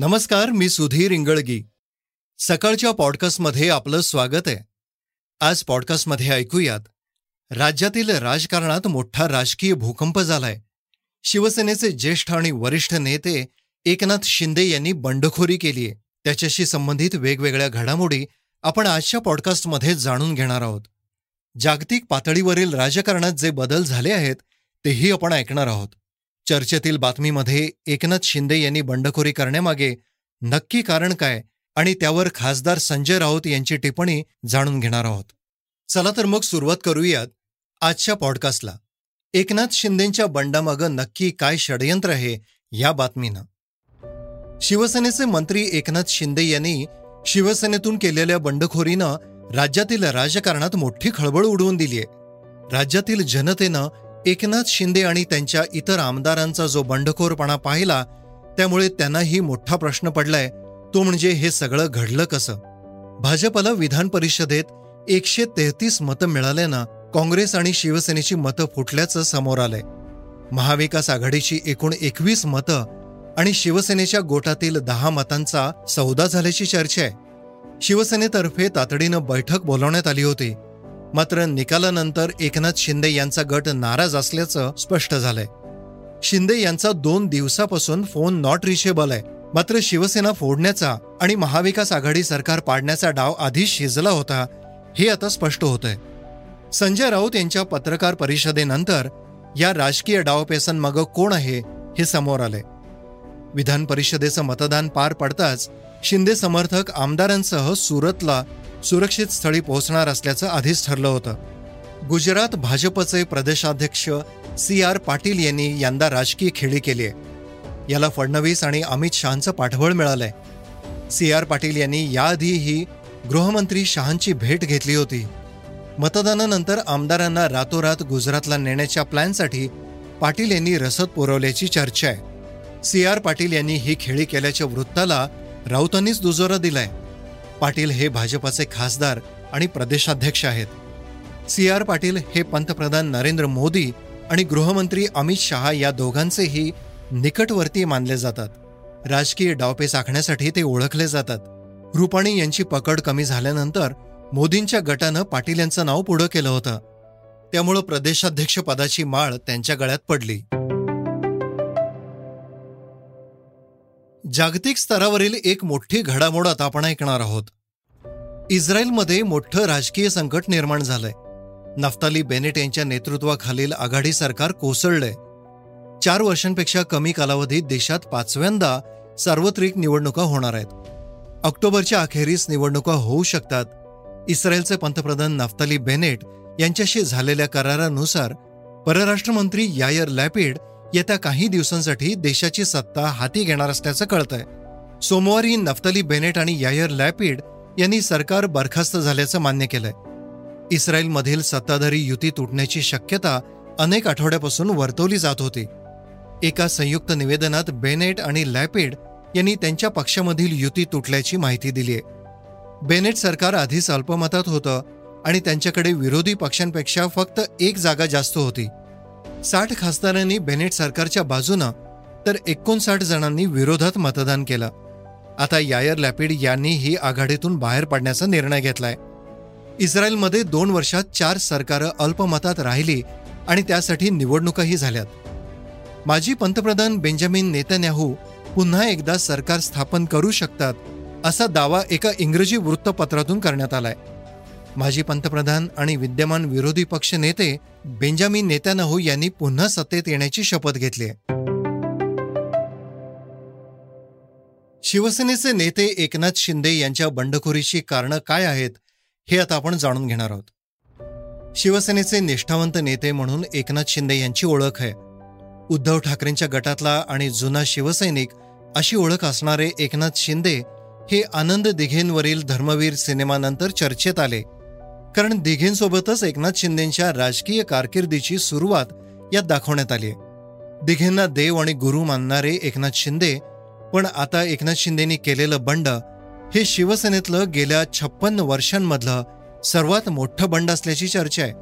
नमस्कार मी सुधीर इंगळगी. सकाळच्या पॉडकास्टमध्ये आपलं स्वागत आहे. आज पॉडकास्टमध्ये ऐकूयात राज्यातील राजकारणात मोठा राजकीय भूकंप झालाय. शिवसेनेचे ज्येष्ठ आणि वरिष्ठ नेते एकनाथ शिंदे यांनी बंडखोरी केलीय त्याच्याशी संबंधित वेगवेगळ्या घडामोडी आपण आजच्या पॉडकास्टमध्ये जाणून घेणार आहोत. जागतिक पातळीवरील राजकारणात जे बदल झाले आहेत तेही आपण ऐकणार आहोत. चर्चेतील बातमीमध्ये एकनाथ शिंदे यांनी बंडखोरी करण्यामागे नक्की कारण काय आणि त्यावर खासदार संजय राऊत यांची टिप्पणी जाणून घेणार आहोत. चला तर मग सुरुवात करूयात आजच्या पॉडकास्टला. एकनाथ शिंदेंच्या बंडामागं नक्की काय षडयंत्र आहे या बातमीनं. शिवसेनेचे मंत्री एकनाथ शिंदे यांनी शिवसेनेतून केलेल्या बंडखोरीनं राज्यातील राजकारणात मोठी खळबळ उडवून दिलीय. राज्यातील जनतेनं एकनाथ शिंदे आणि त्यांच्या इतर आमदारांचा जो बंडखोरपणा पाहिला त्यामुळे त्यांनाही मोठा प्रश्न पडलाय तो म्हणजे हे सगळं घडलं कसं? भाजपला विधान परिषदेत एकशे तेहतीस मतं मिळाल्यानं काँग्रेस आणि शिवसेनेची मतं फुटल्याचं समोर आलंय. महाविकास आघाडीची एकूण एकवीस मतं आणि शिवसेनेच्या गोटातील दहा मतांचा सौदा झाल्याची चर्चा आहे. शिवसेनेतर्फे तातडीनं बैठक बोलावण्यात आली होती. मात्र निकालानंतर एकनाथ शिंदे यांचा गट नाराज असल्याचं स्पष्ट झालंय. शिंदे यांचा दोन दिवसापासून फोन नॉट रिचेबल आहे. मात्र शिवसेना फोडण्याचा आणि महाविकास आघाडी सरकार पाडण्याचा डाव आधीच शिजला होता हे आता स्पष्ट होतंय. संजय राऊत यांच्या पत्रकार परिषदेनंतर या राजकीय डावपेसांमागं कोण आहे हे समोर आले विधान परिषदेचं मतदान पार पडताच शिंदे समर्थक आमदारांसह सुरतला सुरक्षित स्थळी पोहोचणार असल्याचं आधीच ठरलं होतं. गुजरात भाजपचे प्रदेशाध्यक्ष सी आर पाटील यांनी यंदा राजकीय खेळी केली आहे. याला फडणवीस आणि अमित शहांचं पाठबळ मिळालंय. सी आर पाटील यांनी याआधीही गृहमंत्री शहांची भेट घेतली होती. मतदानानंतर आमदारांना रातोरात गुजरातला नेण्याच्या प्लॅनसाठी पाटील यांनी रसद पुरवल्याची चर्चा आहे. सी आर पाटील यांनी ही खेळी केल्याच्या वृत्ताला राऊतांनीच दुजोरा दिलाय. पाटील हे भाजपाचे खासदार आणि प्रदेशाध्यक्ष आहेत. सी आर पाटील हे पंतप्रधान नरेंद्र मोदी आणि गृहमंत्री अमित शहा या दोघांचेही निकटवर्ती मानले जातात. राजकीय डावपेच आखण्यासाठी ते ओळखले जातात. रुपाणी यांची पकड कमी झाल्यानंतर मोदींच्या गटानं पाटील यांचं नाव पुढं केलं होतं. त्यामुळं प्रदेशाध्यक्ष पदाची माळ त्यांच्या गळ्यात पडली. जागतिक स्तरावरील एक मोठी घडामोड आता आपण ऐकणार आहोत. इस्रायलमध्ये मोठं राजकीय संकट निर्माण झालंय. नफ्ताली बेनेट यांच्या नेतृत्वाखालील आघाडी सरकार कोसळलंय. चार वर्षांपेक्षा कमी कालावधीत देशात पाचव्यांदा सार्वत्रिक निवडणुका होणार आहेत. ऑक्टोबरच्या अखेरीस निवडणुका होऊ शकतात. इस्रायलचे पंतप्रधान नफ्ताली बेनेट यांच्याशी झालेल्या करारानुसार परराष्ट्र मंत्री यायर लॅपिड येत्या काही दिवसांसाठी देशाची सत्ता हाती घेणार असल्याचं कळतंय. सोमवारी नफ्तली बेनेट आणि यायर लॅपिड यांनी सरकार बरखास्त झाल्याचं मान्य केलंय. इस्रायलमधील सत्ताधारी युती तुटण्याची शक्यता अनेक आठवड्यापासून वर्तवली जात होती. एका संयुक्त निवेदनात बेनेट आणि लॅपिड यांनी त्यांच्या पक्षामधील युती तुटल्याची माहिती दिली आहे बेनेट सरकार आधीच अल्पमतात होतं आणि त्यांच्याकडे विरोधी पक्षांपेक्षा फक्त एक जागा जास्त होती. साठ खासदारांनी बेनेट सरकारच्या बाजूनं तर एकोणसाठ जणांनी विरोधात मतदान केलं. आता यायर लॅपिड यांनी ही आघाडीतून बाहेर पडण्याचा निर्णय घेतलाय. इस्रायलमध्ये दोन वर्षात चार सरकारं अल्पमतात राहिली आणि त्यासाठी निवडणुकाही झाल्यात. माजी पंतप्रधान बेंजामिन नेतन्याहू पुन्हा एकदा सरकार स्थापन करू शकतात असा दावा एका इंग्रजी वृत्तपत्रातून करण्यात आलाय. माजी पंतप्रधान आणि विद्यमान विरोधी पक्ष नेते बेंजामिन नेत्यानहू यांनी पुन्हा सत्तेत येण्याची शपथ घेतली शिवसेनेचे नेते एकनाथ शिंदे यांच्या बंडखोरीची कारणं काय आहेत हे आता आपण जाणून घेणार आहोत. शिवसेनेचे निष्ठावंत नेते म्हणून एकनाथ शिंदे यांची ओळख आहे. उद्धव ठाकरेंच्या गटातला आणि जुना शिवसैनिक अशी ओळख असणारे एकनाथ शिंदे हे आनंद दिघेंवरील धर्मवीर सिनेमानंतर चर्चेत आले. कारण दिघेंसोबतच एकनाथ शिंदेंच्या राजकीय कारकिर्दीची सुरुवात यात दाखवण्यात आली दिघेंना देव आणि गुरु मानणारे एकनाथ शिंदे पण आता एकनाथ शिंदेनी केलेलं बंड हे शिवसेनेतलं गेल्या छप्पन्न वर्षांमधलं सर्वात मोठं बंड असल्याची चर्चा आहे.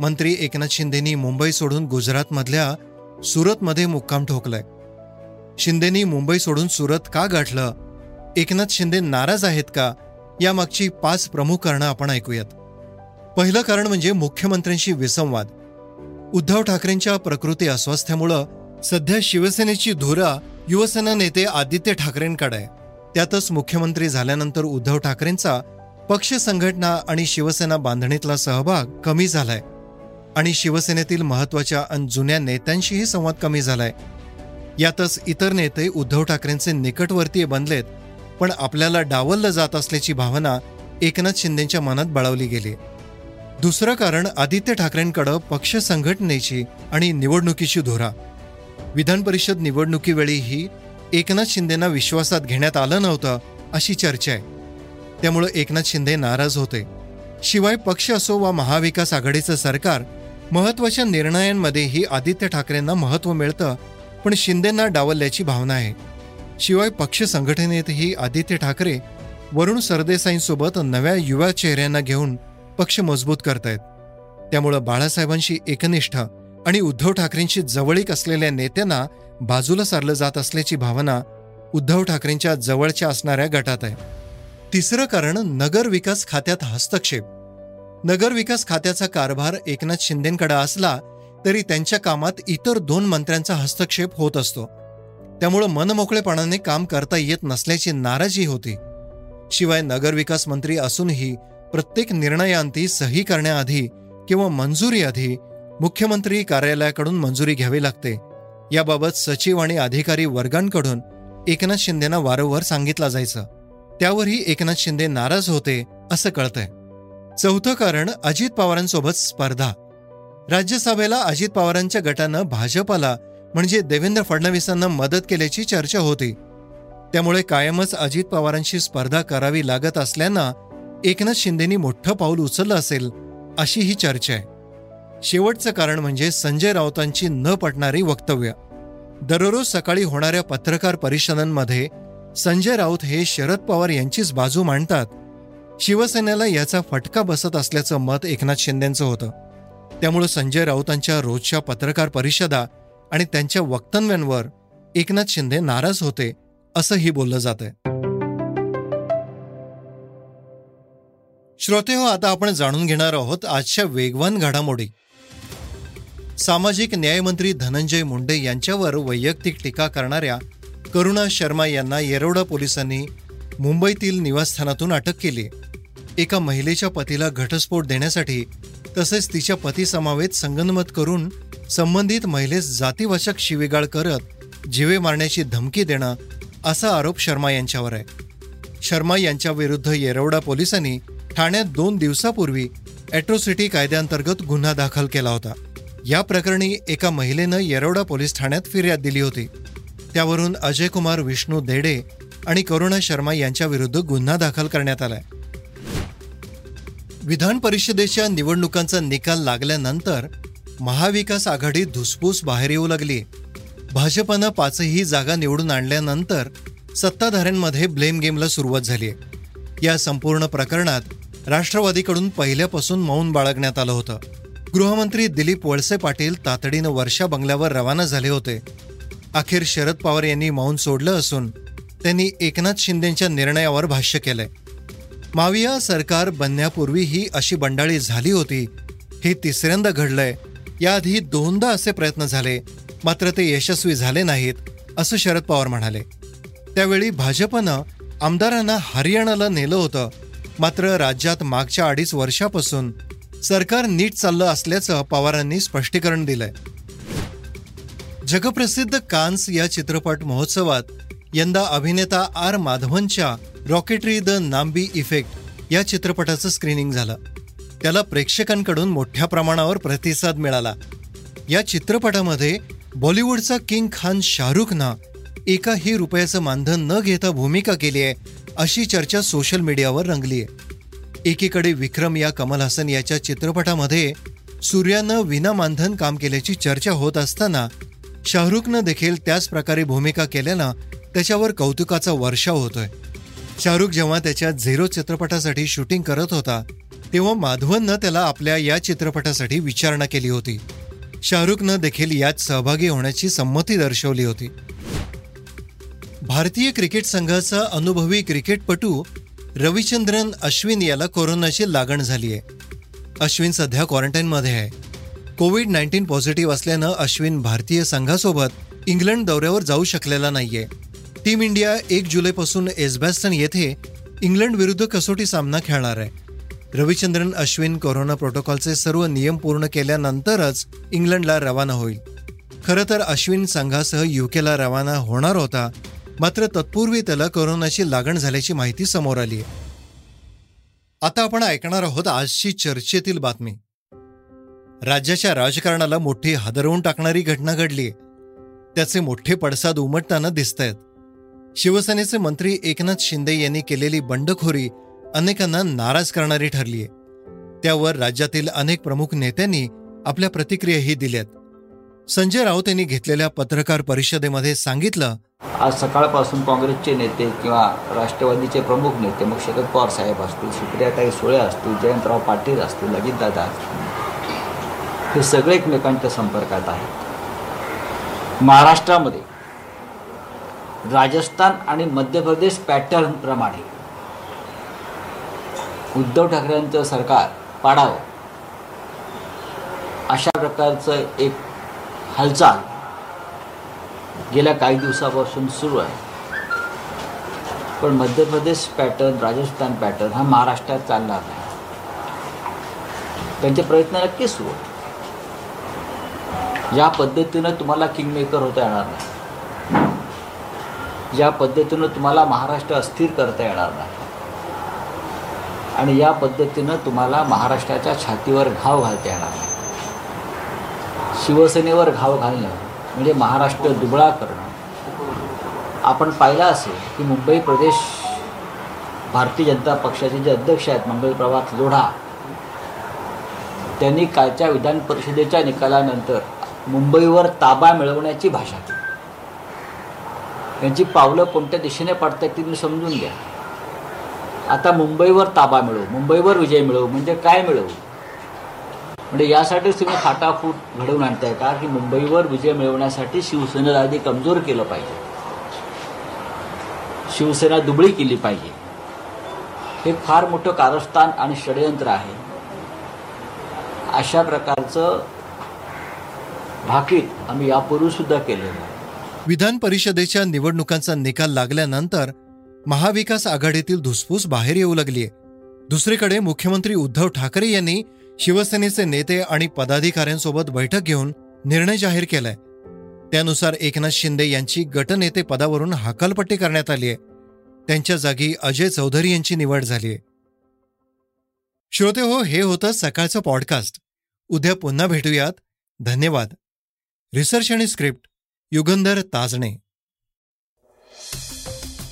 मंत्री एकनाथ शिंदेनी मुंबई सोडून गुजरातमधल्या सुरतमध्ये मुक्काम ठोकलाय. शिंदेनी मुंबई सोडून सुरत का गाठलं? एकनाथ शिंदे नाराज आहेत का? यामागची पाच प्रमुख कारणं आपण ऐकूयात. पहिलं कारण म्हणजे मुख्यमंत्र्यांशी विसंवाद. उद्धव ठाकरेंच्या प्रकृती अस्वास्थ्यामुळं सध्या शिवसेनेची धुरा युवसेना नेते आदित्य ठाकरेंकडे आहे. त्यातच मुख्यमंत्री झाल्यानंतर उद्धव ठाकरेंचा पक्ष संघटना आणि शिवसेना बांधणीतला सहभाग कमी झालाय. आणि शिवसेनेतील महत्त्वाच्या आणि जुन्या नेत्यांशीही संवाद कमी झालाय. यातच इतर नेते उद्धव ठाकरेंचे निकटवर्तीय बनलेत पण आपल्याला डावललं जात असल्याची भावना एकनाथ शिंदेच्या मनात बळावली गेली दुसरं कारण आदित्य ठाकरेंकडं पक्ष संघटनेची आणि निवडणुकीची धोरा. विधान परिषद निवडणुकीवेळीही एकनाथ शिंदेना विश्वासात घेण्यात आलं नव्हतं अशी चर्चा आहे. त्यामुळं एकनाथ शिंदे नाराज होते. शिवाय पक्ष असो वा महाविकास आघाडीचं सरकार महत्त्वाच्या निर्णयांमध्येही आदित्य ठाकरेंना महत्त्व मिळतं पण शिंदेंना डावलल्याची भावना आहे. शिवाय पक्ष संघटनेतही आदित्य ठाकरे वरुण सरदेसाईंसोबत नव्या युवा चेहऱ्यांना घेऊन पक्ष मजबूत करतायत. त्यामुळं बाळासाहेबांशी एकनिष्ठ आणि उद्धव ठाकरेंशी जवळीक असलेल्या नेत्यांना बाजूला सारलं जात असल्याची भावना उद्धव ठाकरेंच्या जवळच्या असणाऱ्या गटात आहे. तिसरं कारण नगर विकास खात्यात हस्तक्षेप. नगर विकास खात्याचा कारभार एकनाथ शिंदेकडे असला तरी त्यांच्या कामात इतर दोन मंत्र्यांचा हस्तक्षेप होत असतो. त्यामुळं मनमोकळेपणाने काम करता येत नसल्याची नाराजी होती. शिवाय नगरविकास मंत्री असूनही प्रत्येक निर्णयांती सही करण्याआधी किंवा मंजुरी आधी मुख्यमंत्री कार्यालयाकडून मंजुरी घ्यावी लागते. याबाबत सचिव आणि अधिकारी वर्गांकडून एकनाथ शिंदेना वारंवार सांगितलं जायचं. त्यावरही एकनाथ शिंदे नाराज होते असं कळतंय. चौथं कारण अजित पवारांसोबत स्पर्धा. राज्यसभेला अजित पवारांच्या गटानं भाजपाला म्हणजे देवेंद्र फडणवीसांना मदत केल्याची चर्चा होती. त्यामुळे कायमच अजित पवारांशी स्पर्धा करावी लागत असल्यानं एकनाथ शिंदेनी मोठं पाऊल उचललं असेल अशी ही चर्चा आहे. शेवटचं कारण म्हणजे संजय राऊतांची न पटणारी वक्तव्य. दररोज सकाळी होणाऱ्या पत्रकार परिषदांमध्ये संजय राऊत हे शरद पवार यांचीच बाजू मांडतात. शिवसेनेला याचा फटका बसत असल्याचं मत एकनाथ शिंदेचं होतं. त्यामुळं संजय राऊतांच्या रोजच्या पत्रकार परिषदा आणि त्यांच्या वक्तव्यांवर एकनाथ शिंदे नाराज होते असंही बोललं जात आहे श्रोते हो आता आपण जाणून घेणार आहोत आजच्या वेगवान घडामोडी. सामाजिक न्यायमंत्री धनंजय मुंडे यांच्यावर वैयक्तिक टीका करणाऱ्या करुणा शर्मा यांना येरवडा पोलिसांनी मुंबईतील निवासस्थानातून अटक केली. एका महिलेच्या पतीला घटस्फोट देण्यासाठी तसेच तिच्या पतीसमावेत संगनमत करून संबंधित महिलेस जातीवाचक शिवेगाळ करत जीवे मारण्याची धमकी देणं असा आरोप शर्मा यांच्यावर आहे. शर्मा यांच्याविरुद्ध येरवडा पोलिसांनी ठाण्यात दोन दिवसापूर्वी ॲट्रोसिटी कायद्याअंतर्गत गुन्हा दाखल केला होता. या प्रकरणी एका महिलेनं येरवडा पोलीस ठाण्यात फिर्याद दिली होती. त्यावरून अजय कुमार विष्णू देडे आणि करुणा शर्मा यांच्याविरुद्ध गुन्हा दाखल करण्यात आलाय. विधान परिषदेच्या निवडणुकांचा निकाल लागल्यानंतर महाविकास आघाडी धुसफूस बाहेर येऊ लागली भाजपनं पाचही जागा निवडून आणल्यानंतर सत्ताधाऱ्यांमध्ये ब्लेम गेमला सुरुवात झाली या संपूर्ण प्रकरणात राष्ट्रवादीकडून पहिल्यापासून मौन बाळगण्यात आलं होतं. गृहमंत्री दिलीप वळसे पाटील तातडीनं वर्षा बंगल्यावर रवाना झाले होते. अखेर शरद पवार यांनी मौन सोडलं असून त्यांनी एकनाथ शिंदेच्या निर्णयावर भाष्य केलंय. माविया सरकार बनण्यापूर्वी ही अशी बंडाळी झाली होती. हे तिसऱ्यांदा घडलंय. याआधी दोनदा असे प्रयत्न झाले. मात्र ते यशस्वी झाले नाहीत असं शरद पवार म्हणाले. त्यावेळी भाजपनं आमदारांना हरियाणाला नेलं होतं. मात्र राज्यात मागच्या अडीच वर्षापासून सरकार नीट चाललं असल्याचं पवारांनी स्पष्टीकरण दिलंय. जगप्रसिद्ध कान्स या चित्रपट महोत्सवात यंदा अभिनेता आर माधवनच्या रॉकेटरी द नांबी इफेक्ट या चित्रपटाचं स्क्रीनिंग झालं. त्याला प्रेक्षकांकडून मोठ्या प्रमाणावर प्रतिसाद मिळाला. या चित्रपटामध्ये बॉलिवूडचा किंग खान शाहरुखनं एकाही रुपयाचं मानधन न घेता भूमिका केली आहे अशी चर्चा सोशल मीडियावर रंगली आहे. एकीकडे विक्रम या कमल हसन याच्या चित्रपटामध्ये सूर्यानं विना मानधन काम केल्याची चर्चा होत असताना शाहरुखनं देखील त्याच प्रकारे भूमिका केल्यानं त्याच्यावर कौतुकाचा वर्षाव होतोय. शाहरुख जेव्हा त्याच्या झिरो चित्रपटासाठी शूटिंग करत होता तेव्हा माधवननं त्याला आपल्या या चित्रपटासाठी विचारणा केली होती. शाहरुखनं देखील यात सहभागी होण्याची संमती दर्शवली होती. भारतीय क्रिकेट संघाचा अनुभवी क्रिकेटपटू रविचंद्रन अश्विन याला कोरोनाची लागण झाली आहे. अश्विन सध्या क्वारंटाईनमध्ये आहे. कोविड नाईन्टीन पॉझिटिव्ह असल्यानं अश्विन भारतीय संघासोबत इंग्लंड दौऱ्यावर जाऊ शकलेला नाहीये. टीम इंडिया एक जुलैपासून एसबॅस्टन येथे इंग्लंड विरुद्ध कसोटी सामना खेळणार आहे. रविचंद्रन अश्विन कोरोना प्रोटोकॉलचे सर्व नियम पूर्ण केल्यानंतरच इंग्लंडला रवाना होईल. खरं तर अश्विन संघासह युकेला रवाना होणार होता मात्र तत्पूर्वी त्याला कोरोनाची लागण झाल्याची माहिती समोर आली आहे. आता आपण ऐकणार आहोत आजची चर्चेतील बातमी. राज्याच्या राजकारणाला मोठी हादरवून टाकणारी घटना घडली त्याचे मोठे पडसाद उमटताना दिसत आहेत शिवसेनेचे मंत्री एकनाथ शिंदे यांनी केलेली बंडखोरी अनेकांना नाराज करणारी ठरलीय त्यावर राज्यातील अनेक प्रमुख नेत्यांनी आपल्या प्रतिक्रियाही दिल्यात. संजय राऊत यांनी घेतलेल्या पत्रकार परिषदेमध्ये सांगितलं आज सकाळपासून काँग्रेसचे नेते किंवा राष्ट्रवादीचे प्रमुख नेते मग शरद पवार साहेब असतील सुप्रियाताई सुळे असतील जयंतराव पाटील असतील अजितदादा असतील हे सगळे एकमेकांच्या संपर्कात आहेत. महाराष्ट्रामध्ये राजस्थान आणि मध्य प्रदेश पॅटर्नप्रमाणे उद्धव ठाकरेंचं सरकार पाडावं अशा प्रकारचं एक हालचाल. गेल्या काही दिवसापासून सुरू आहे. पण मध्य प्रदेश पॅटर्न राजस्थान पॅटर्न हा महाराष्ट्रात चालणार नाही. त्यांचे प्रयत्न नक्कीच सुरू या पद्धतीनं तुम्हाला किंगमेकर होता येणार नाही. ज्या पद्धतीनं तुम्हाला महाराष्ट्र अस्थिर करता येणार नाही. आणि या पद्धतीनं तुम्हाला महाराष्ट्राच्या छातीवर घाव घालता येणार नाही. शिवसेनेवर घाव घालणं म्हणजे महाराष्ट्र दुबळा करणं. आपण पाहिलं असेल की मुंबई प्रदेश भारतीय जनता पक्षाचे जे अध्यक्ष आहेत मंगल प्रभात लोढा त्यांनी कालच्या विधान परिषदेच्या निकालानंतर मुंबईवर ताबा मिळवण्याची भाषा केली. त्यांची पावलं कोणत्या दिशेने पडतात ती तुम्ही समजून घ्या. आता मुंबईवर ताबा मिळवू मुंबईवर विजय मिळवू म्हणजे काय मिळवू? म्हणजे यासाठीच तुम्ही फाटाफूट घडवून आणताय का? की मुंबईवर विजय मिळवण्यासाठी शिवसेनेला आधी कमजोर केलं पाहिजे. शिवसेना दुबळी केली पाहिजे. हे फार मोठं कारस्थान आणि षडयंत्र आहे. अशा प्रकारचं भाकीत आम्ही यापूर्वी सुद्धा केलेलं आहे. विधान परिषदेच्या निवडणुकांचा निकाल लागल्यानंतर महाविकास आघाडीतील धुसफूस बाहेर येऊ लागलीय. दुसरीकडे मुख्यमंत्री उद्धव ठाकरे यांनी शिवसेनेचे नेते आणि पदाधिकाऱ्यांसोबत बैठक घेऊन निर्णय जाहीर केलाय. त्यानुसार एकनाथ शिंदे यांची गटनेते पदावरून हकालपट्टी करण्यात आली आहे त्यांच्या जागी अजय चौधरी यांची निवड झाली आहे श्रोते हो हे होतं सकाळचं पॉडकास्ट. उद्या पुन्हा भेटूयात. धन्यवाद. रिसर्च आणि स्क्रिप्ट युगंधर ताजणे.